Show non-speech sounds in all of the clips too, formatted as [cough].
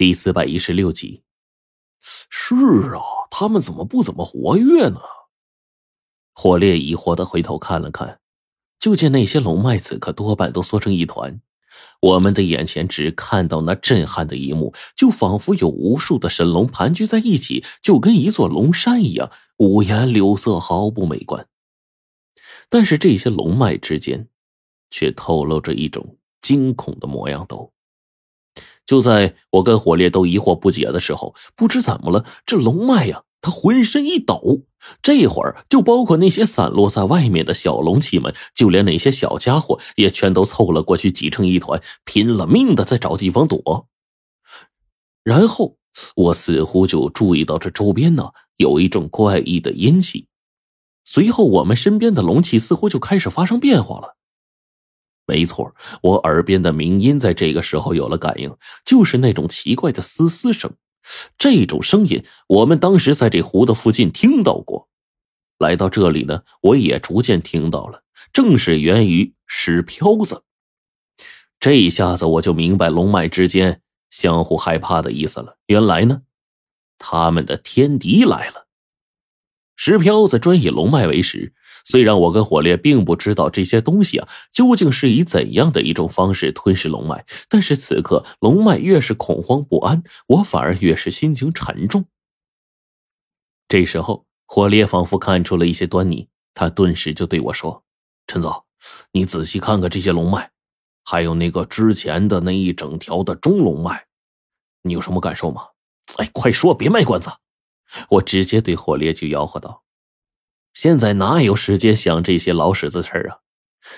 第四百一十六集。是啊，他们怎么不怎么活跃呢？火烈疑惑的回头看了看，就见那些龙脉此刻多半都缩成一团。我们的眼前只看到那震撼的一幕，就仿佛有无数的神龙盘踞在一起，就跟一座龙山一样，五颜六色，毫不美观。但是这些龙脉之间，却透露着一种惊恐的模样。都就在我跟火烈都疑惑不解的时候，不知怎么了，这龙脉呀，它浑身一抖。这会儿，就包括那些散落在外面的小龙气们，就连那些小家伙也全都凑了过去，挤成一团，拼了命的在找地方躲。然后，我似乎就注意到这周边呢有一种怪异的阴气。随后，我们身边的龙气似乎就开始发生变化了。没错，我耳边的鸣音在这个时候有了感应，就是那种奇怪的嘶嘶声。这种声音，我们当时在这湖的附近听到过。来到这里呢，我也逐渐听到了，正是源于石漂子。这一下子我就明白龙脉之间相互害怕的意思了。原来呢，他们的天敌来了。石漂子专以龙脉为食。虽然我跟火烈并不知道这些东西啊究竟是以怎样的一种方式吞噬龙脉，但是此刻龙脉越是恐慌不安，我反而越是心情沉重。这时候，火烈仿佛看出了一些端倪，他顿时就对我说：“陈总，你仔细看看这些龙脉，还有那个之前的那一整条的中龙脉，你有什么感受吗？”哎，快说，别卖关子！我直接对火烈就吆喝道。现在哪有时间想这些老屎子事儿啊？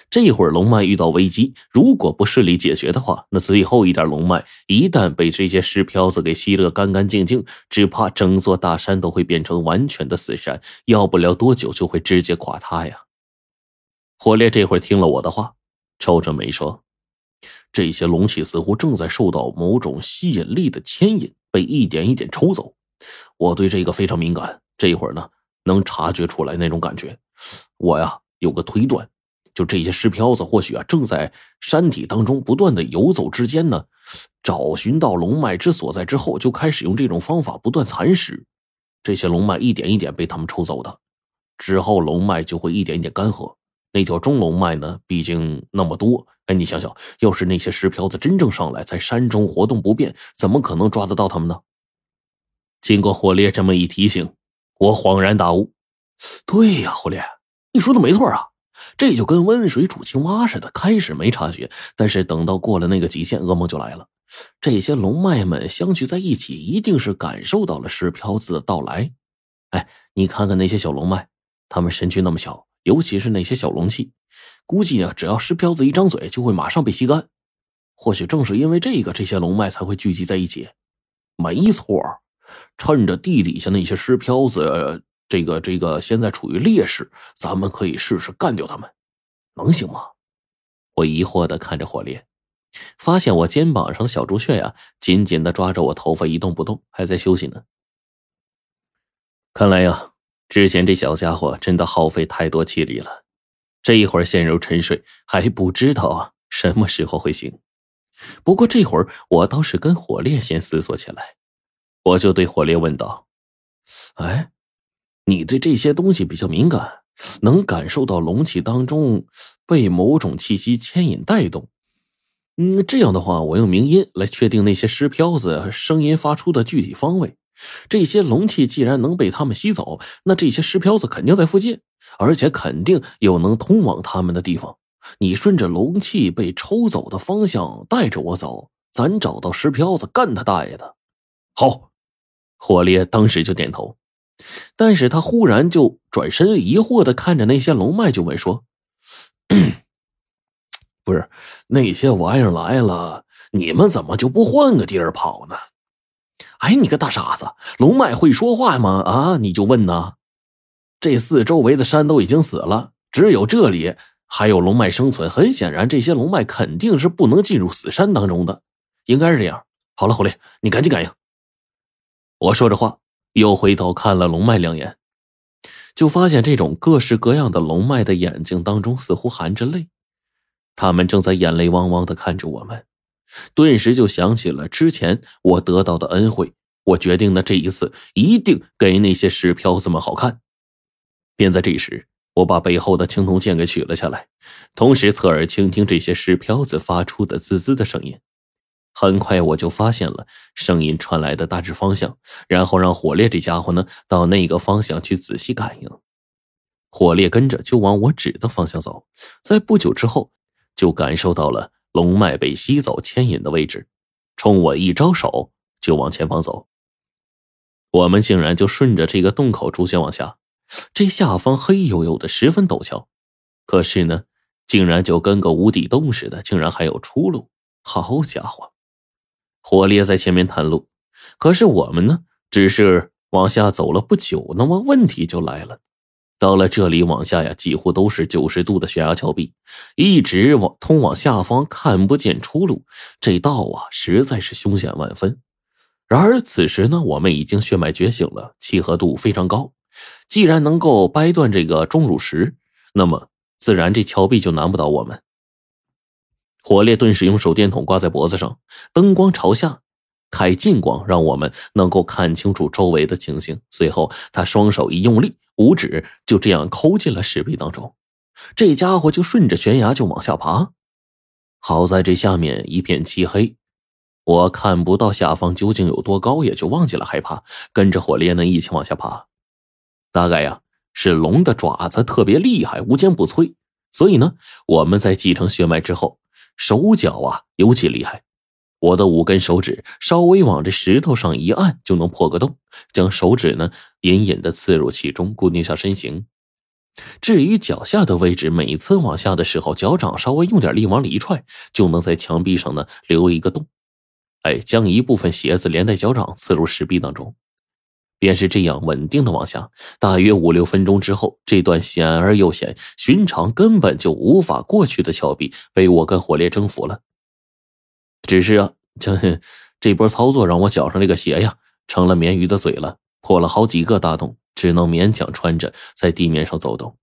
这会儿龙脉遇到危机，如果不顺利解决的话，那最后一点龙脉一旦被这些石漂子给吸了干干净净，只怕整座大山都会变成完全的死山，要不了多久就会直接垮塌呀。火烈这会儿听了我的话，皱着眉说：“这些龙气似乎正在受到某种吸引力的牵引，被一点一点抽走。我对这个非常敏感，这一会儿呢。”能察觉出来那种感觉，我呀有个推断，就这些石漂子或许啊正在山体当中不断的游走之间呢，找寻到龙脉之所在之后，就开始用这种方法不断蚕食，这些龙脉一点一点被他们抽走的，之后龙脉就会一点一点干涸。那条中龙脉呢，毕竟那么多，哎，你想想，要是那些石漂子真正上来，在山中活动不便，怎么可能抓得到他们呢？经过火烈这么一提醒。我恍然大悟，对呀，火烈，你说的没错啊，这就跟温水煮青蛙似的。开始没察觉，但是等到过了那个极限，噩梦就来了。这些龙脉们相聚在一起，一定是感受到了石漂子的到来。哎，你看看那些小龙脉，他们身躯那么小，尤其是那些小龙气，估计啊，只要石漂子一张嘴，就会马上被吸干。或许正是因为这个，这些龙脉才会聚集在一起。没错。趁着地底下那些尸漂子，这个这个现在处于劣势，咱们可以试试干掉他们，能行吗？我疑惑的看着火烈，发现我肩膀上的小朱雀呀，紧紧的抓着我头发一动不动，还在休息呢。看来呀，之前这小家伙真的耗费太多气力了，这一会儿陷入沉睡，还不知道啊什么时候会醒。不过这会儿我倒是跟火烈先思索起来。我就对火烈问道：“哎，你对这些东西比较敏感，能感受到龙气当中被某种气息牵引带动。嗯，这样的话，我用鸣音来确定那些尸飘子声音发出的具体方位。这些龙气既然能被他们吸走，那这些尸飘子肯定在附近，而且肯定有能通往他们的地方。你顺着龙气被抽走的方向带着我走，咱找到尸飘子，干他大爷的！好。”火烈当时就点头，但是他忽然就转身，疑惑的看着那些龙脉，就问说：“ [coughs] 不是那些玩意儿来了，你们怎么就不换个地儿跑呢？”哎，你个大傻子，龙脉会说话吗？啊，你就问呢？这四周围的山都已经死了，只有这里还有龙脉生存。很显然，这些龙脉肯定是不能进入死山当中的，应该是这样。好了，火烈，你赶紧感应。我说着话，又回头看了龙脉两眼，就发现这种各式各样的龙脉的眼睛当中似乎含着泪，他们正在眼泪汪汪的看着我们。顿时就想起了之前我得到的恩惠。我决定呢，这一次一定给那些石漂子们好看。便在这时，我把背后的青铜剑给取了下来，同时侧耳倾听这些石漂子发出的滋滋的声音。很快我就发现了声音传来的大致方向，然后让火烈这家伙呢到那个方向去仔细感应。火烈跟着就往我指的方向走，在不久之后，就感受到了龙脉被吸走牵引的位置，冲我一招手就往前方走。我们竟然就顺着这个洞口逐渐往下，这下方黑黝黝的，十分陡峭，可是呢，竟然就跟个无底洞似的，竟然还有出路。好家伙！火烈在前面探路，可是我们呢，只是往下走了不久，那么问题就来了。到了这里往下呀，几乎都是九十度的悬崖峭壁，一直往通往下方看不见出路，这道啊实在是凶险万分。然而此时呢，我们已经血脉觉醒了，契合度非常高。既然能够掰断这个钟乳石，那么自然这峭壁就难不倒我们。火烈顿时用手电筒挂在脖子上，灯光朝下。开近光，让我们能够看清楚周围的情形。随后，他双手一用力，五指就这样抠进了石壁当中。这家伙就顺着悬崖就往下爬。好在这下面一片漆黑，我看不到下方究竟有多高，也就忘记了害怕，跟着火烈呢一起往下爬。大概呀，是龙的爪子特别厉害，无坚不摧，所以呢，我们在继承血脉之后，手脚啊尤其厉害。我的五根手指稍微往这石头上一按，就能破个洞，将手指呢隐隐的刺入其中，固定下身形。至于脚下的位置，每次往下的时候，脚掌稍微用点力往里一踹，就能在墙壁上呢留一个洞。哎，将一部分鞋子连带脚掌刺入石壁当中，便是这样稳定的往下。大约五六分钟之后，这段险而又险、寻常根本就无法过去的峭壁，被我跟火烈征服了。只是啊，这这波操作让我脚上这个鞋呀成了鲶鱼的嘴了，破了好几个大洞，只能勉强穿着在地面上走动。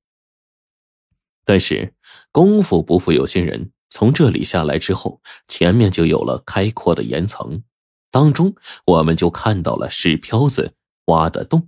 但是功夫不负有心人，从这里下来之后，前面就有了开阔的岩层，当中我们就看到了石漂子挖的洞。